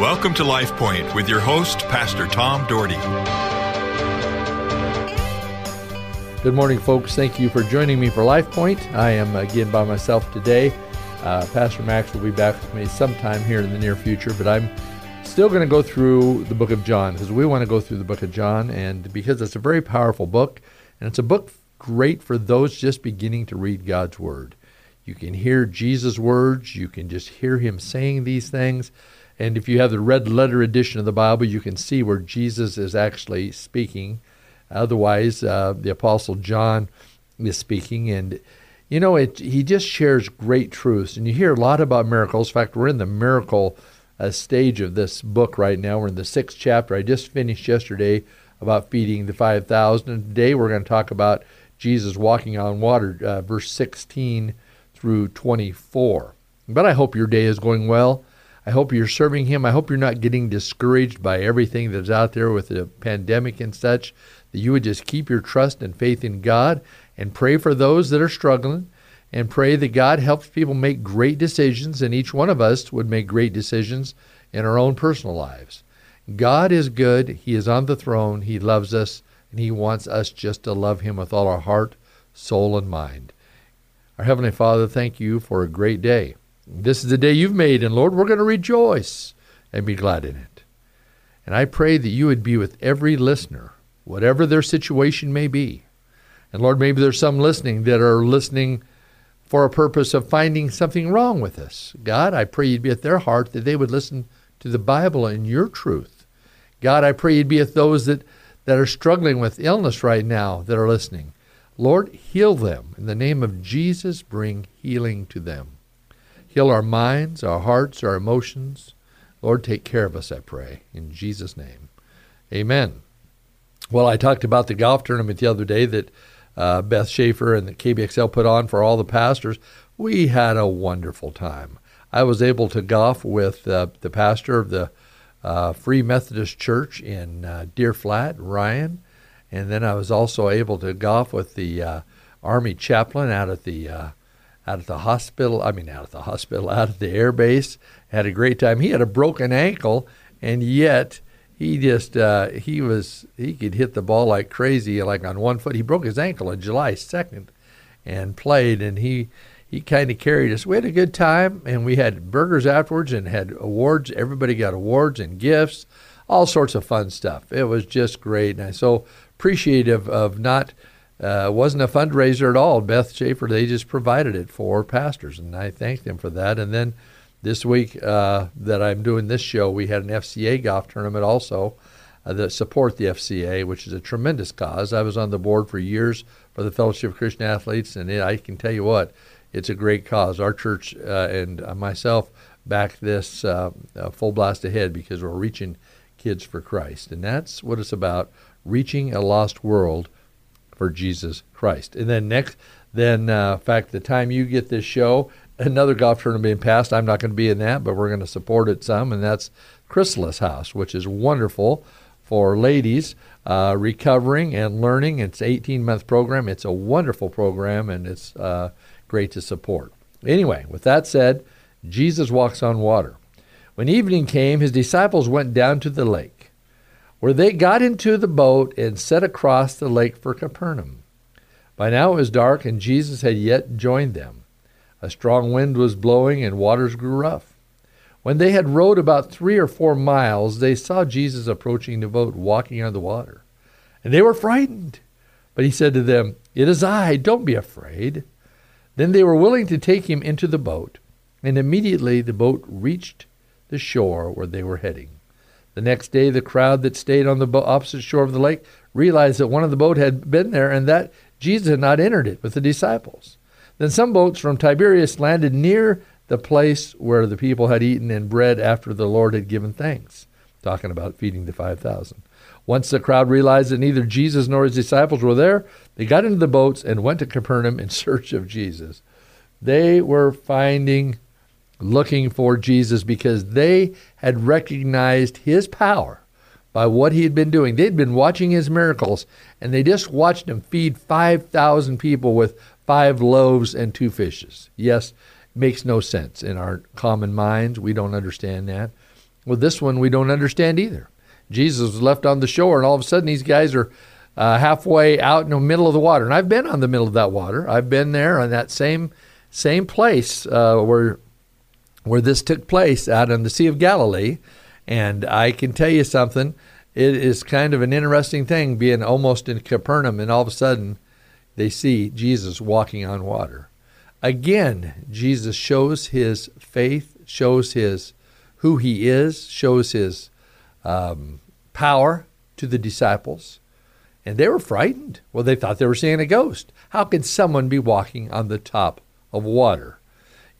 Welcome to Life Point with your host, Pastor Tom Dougherty. Good morning, folks. Thank you for joining me for Life Point. I am again by myself today. Uh, Pastor Max will be back with me sometime here in the near future, but I'm still going to go through the book of John because we want to go through the book of John, and because it's a very powerful book, and it's a book great for those just beginning to read God's Word. You can hear Jesus' words, you can just hear him saying these things. And if you have the red letter edition of the Bible, you can see where Jesus is actually speaking. Otherwise, uh, the Apostle John is speaking, and you know, it, he just shares great truths. And you hear a lot about miracles. In fact, we're in the miracle uh, stage of this book right now. We're in the sixth chapter. I just finished yesterday about feeding the 5,000. And today we're going to talk about Jesus walking on water, uh, verse 16 through 24. But I hope your day is going well. I hope you're serving Him. I hope you're not getting discouraged by everything that's out there with the pandemic and such, that you would just keep your trust and faith in God and pray for those that are struggling and pray that God helps people make great decisions and each one of us would make great decisions in our own personal lives. God is good. He is on the throne. He loves us and He wants us just to love Him with all our heart, soul, and mind. Our Heavenly Father, thank you for a great day. This is the day you've made, and Lord, we're going to rejoice and be glad in it. And I pray that you would be with every listener, whatever their situation may be. And Lord, maybe there's some listening that are listening for a purpose of finding something wrong with us. God, I pray you'd be at their heart that they would listen to the Bible and your truth. God, I pray you'd be at those that, that are struggling with illness right now that are listening. Lord, heal them. In the name of Jesus, bring healing to them. Heal our minds, our hearts, our emotions. Lord, take care of us, I pray. In Jesus' name. Amen. Well, I talked about the golf tournament the other day that uh, Beth Schaefer and the KBXL put on for all the pastors. We had a wonderful time. I was able to golf with uh, the pastor of the uh, Free Methodist Church in uh, Deer Flat, Ryan, and then I was also able to golf with the uh, Army chaplain out at the uh, out of the hospital. I mean, out of the hospital, out of the air base. Had a great time. He had a broken ankle, and yet he just uh, he was he could hit the ball like crazy, like on one foot. He broke his ankle on July second, and played, and he he kind of carried us. We had a good time, and we had burgers afterwards, and had awards. Everybody got awards and gifts, all sorts of fun stuff. It was just great, and I'm so appreciative of not uh, wasn't a fundraiser at all. Beth Schaefer, they just provided it for pastors, and I thanked them for that. And then this week uh, that I'm doing this show, we had an FCA golf tournament also uh, that support the FCA, which is a tremendous cause. I was on the board for years for the Fellowship of Christian Athletes, and it, I can tell you what, it's a great cause. Our church uh, and myself back this uh, full blast ahead because we're reaching kids for Christ, and that's what it's about: reaching a lost world for Jesus Christ. And then next, then uh, in fact, the time you get this show, another golf tournament being passed. I'm not going to be in that, but we're going to support it some, and that's Chrysalis House, which is wonderful for ladies uh, recovering and learning. It's an 18 month program. It's a wonderful program, and it's uh, great to support. Anyway, with that said, Jesus walks on water. When evening came, his disciples went down to the lake where they got into the boat and set across the lake for Capernaum. By now it was dark, and Jesus had yet joined them. A strong wind was blowing, and waters grew rough. When they had rowed about three or four miles, they saw Jesus approaching the boat, walking on the water. And they were frightened. But he said to them, It is I, don't be afraid. Then they were willing to take him into the boat, and immediately the boat reached the shore where they were heading. The next day, the crowd that stayed on the opposite shore of the lake realized that one of the boat had been there and that Jesus had not entered it with the disciples. Then some boats from Tiberias landed near the place where the people had eaten and bread after the Lord had given thanks. Talking about feeding the 5,000. Once the crowd realized that neither Jesus nor his disciples were there, they got into the boats and went to Capernaum in search of Jesus. They were finding looking for Jesus because they had recognized his power by what he had been doing. They'd been watching his miracles, and they just watched him feed 5,000 people with five loaves and two fishes. Yes, makes no sense in our common minds. We don't understand that. Well, this one we don't understand either. Jesus was left on the shore, and all of a sudden these guys are uh, halfway out in the middle of the water. And I've been on the middle of that water. I've been there on that same same place uh, where where this took place out in the Sea of Galilee. And I can tell you something. It is kind of an interesting thing being almost in Capernaum, and all of a sudden they see Jesus walking on water. Again, Jesus shows his faith, shows his who he is, shows his um, power to the disciples. And they were frightened. Well, they thought they were seeing a ghost. How could someone be walking on the top of water?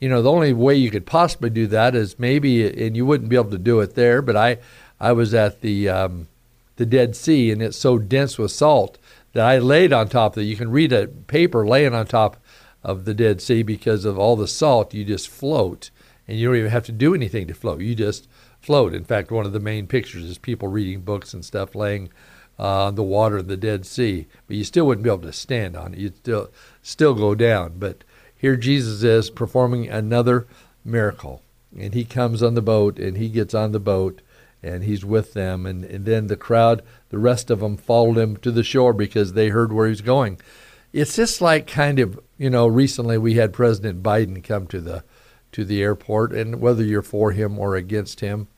You know, the only way you could possibly do that is maybe, and you wouldn't be able to do it there, but I, I was at the, um, the Dead Sea, and it's so dense with salt that I laid on top of it. You can read a paper laying on top of the Dead Sea because of all the salt. You just float, and you don't even have to do anything to float. You just float. In fact, one of the main pictures is people reading books and stuff laying uh, on the water of the Dead Sea. But you still wouldn't be able to stand on it. You'd still still go down. But here Jesus is performing another miracle, and he comes on the boat, and he gets on the boat, and he's with them, and, and then the crowd, the rest of them, followed him to the shore because they heard where he's going. It's just like kind of you know recently we had President Biden come to the to the airport, and whether you're for him or against him,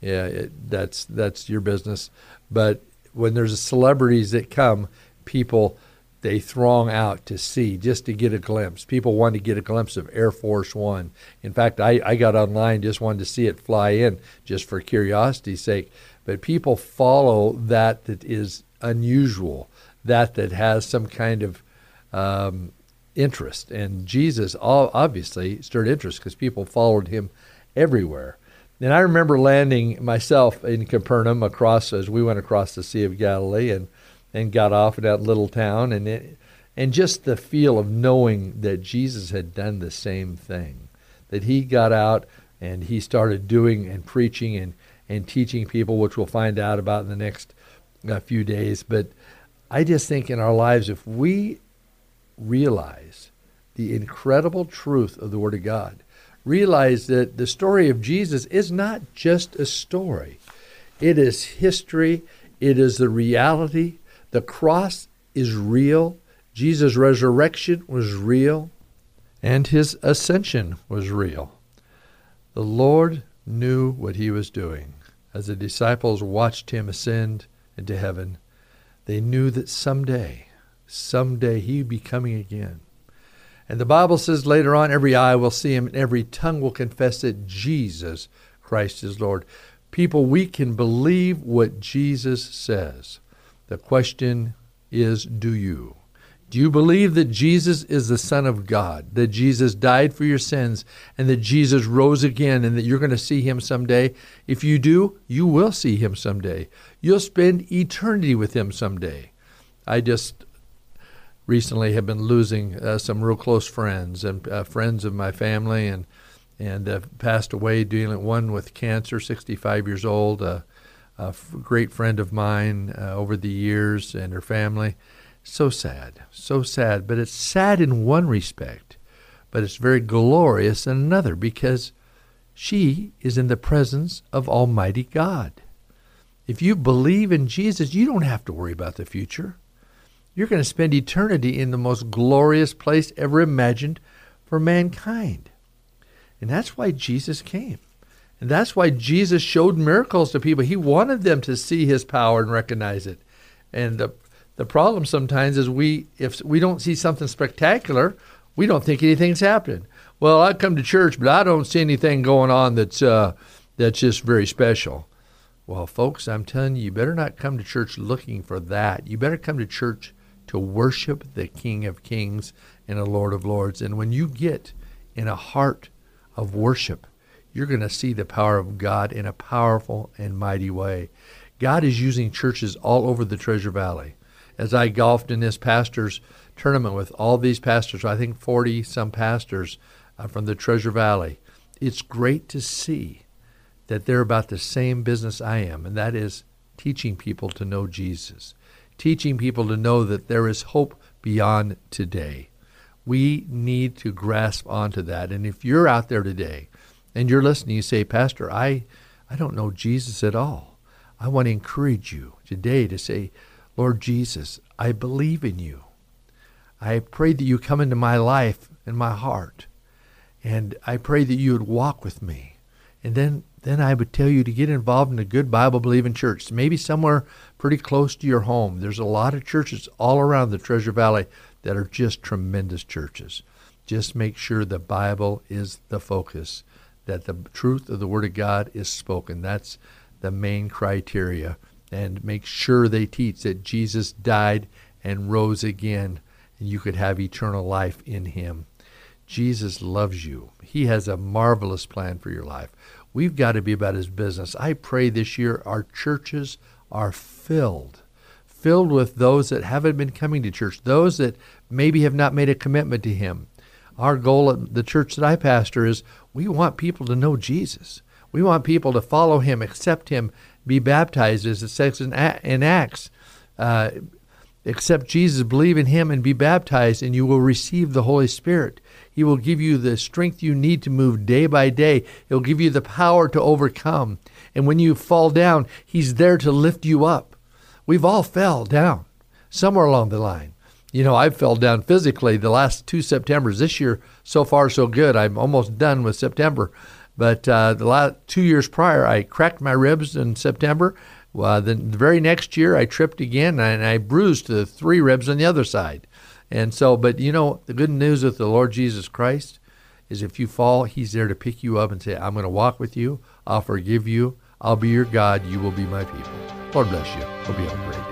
yeah, it, that's that's your business. But when there's celebrities that come, people they throng out to see just to get a glimpse. People want to get a glimpse of Air Force One. In fact, I, I got online just wanted to see it fly in just for curiosity's sake. But people follow that that is unusual, that that has some kind of um, interest. And Jesus obviously stirred interest because people followed him everywhere. And I remember landing myself in Capernaum across as we went across the Sea of Galilee and, and got off in that little town and it, and just the feel of knowing that Jesus had done the same thing. That he got out and he started doing and preaching and, and teaching people, which we'll find out about in the next uh, few days. But I just think in our lives, if we realize the incredible truth of the Word of God. Realize that the story of Jesus is not just a story, it is history, it is the reality. The cross is real, Jesus' resurrection was real, and his ascension was real. The Lord knew what he was doing. As the disciples watched him ascend into heaven, they knew that someday someday he'd be coming again. And the Bible says later on, every eye will see him and every tongue will confess that Jesus Christ is Lord. People, we can believe what Jesus says. The question is, do you? Do you believe that Jesus is the Son of God, that Jesus died for your sins, and that Jesus rose again, and that you're going to see him someday? If you do, you will see him someday. You'll spend eternity with him someday. I just recently have been losing uh, some real close friends and uh, friends of my family and and uh, passed away dealing one with cancer 65 years old a, f- great friend of mine uh, over the years and her family so sad so sad but it's sad in one respect but it's very glorious in another because she is in the presence of almighty god if you believe in jesus you don't have to worry about the future you're going to spend eternity in the most glorious place ever imagined for mankind. And that's why Jesus came. And that's why Jesus showed miracles to people. He wanted them to see his power and recognize it. And the, the problem sometimes is we if we don't see something spectacular, we don't think anything's happening. Well, I come to church, but I don't see anything going on that's uh, that's just very special. Well, folks, I'm telling you, you better not come to church looking for that. You better come to church to worship the King of Kings and the Lord of Lords. And when you get in a heart of worship, you're going to see the power of God in a powerful and mighty way. God is using churches all over the Treasure Valley. As I golfed in this pastors tournament with all these pastors, I think 40 some pastors uh, from the Treasure Valley, it's great to see that they're about the same business I am, and that is teaching people to know Jesus teaching people to know that there is hope beyond today. We need to grasp onto that. And if you're out there today and you're listening, you say, Pastor, I, I don't know Jesus at all. I want to encourage you today to say, Lord Jesus, I believe in you. I pray that you come into my life and my heart. And I pray that you would walk with me. And then, then I would tell you to get involved in a good Bible believing church, maybe somewhere pretty close to your home. There's a lot of churches all around the Treasure Valley that are just tremendous churches. Just make sure the Bible is the focus, that the truth of the Word of God is spoken. That's the main criteria. And make sure they teach that Jesus died and rose again, and you could have eternal life in Him. Jesus loves you. He has a marvelous plan for your life. We've got to be about His business. I pray this year our churches are filled filled with those that haven't been coming to church, those that maybe have not made a commitment to Him. Our goal at the church that I pastor is we want people to know Jesus. We want people to follow Him, accept Him, be baptized, as it says in, Acts. Uh, accept Jesus, believe in Him, and be baptized, and you will receive the Holy Spirit. He will give you the strength you need to move day by day. He'll give you the power to overcome. And when you fall down, He's there to lift you up. We've all fell down somewhere along the line. You know, I fell down physically the last two Septembers. This year, so far, so good. I'm almost done with September. But uh, the last two years prior, I cracked my ribs in September. Uh, the, the very next year, I tripped again and I bruised the three ribs on the other side. And so, but you know, the good news with the Lord Jesus Christ is if you fall, He's there to pick you up and say, I'm going to walk with you. I'll forgive you. I'll be your God. You will be my people. Lord bless you. You have a great day.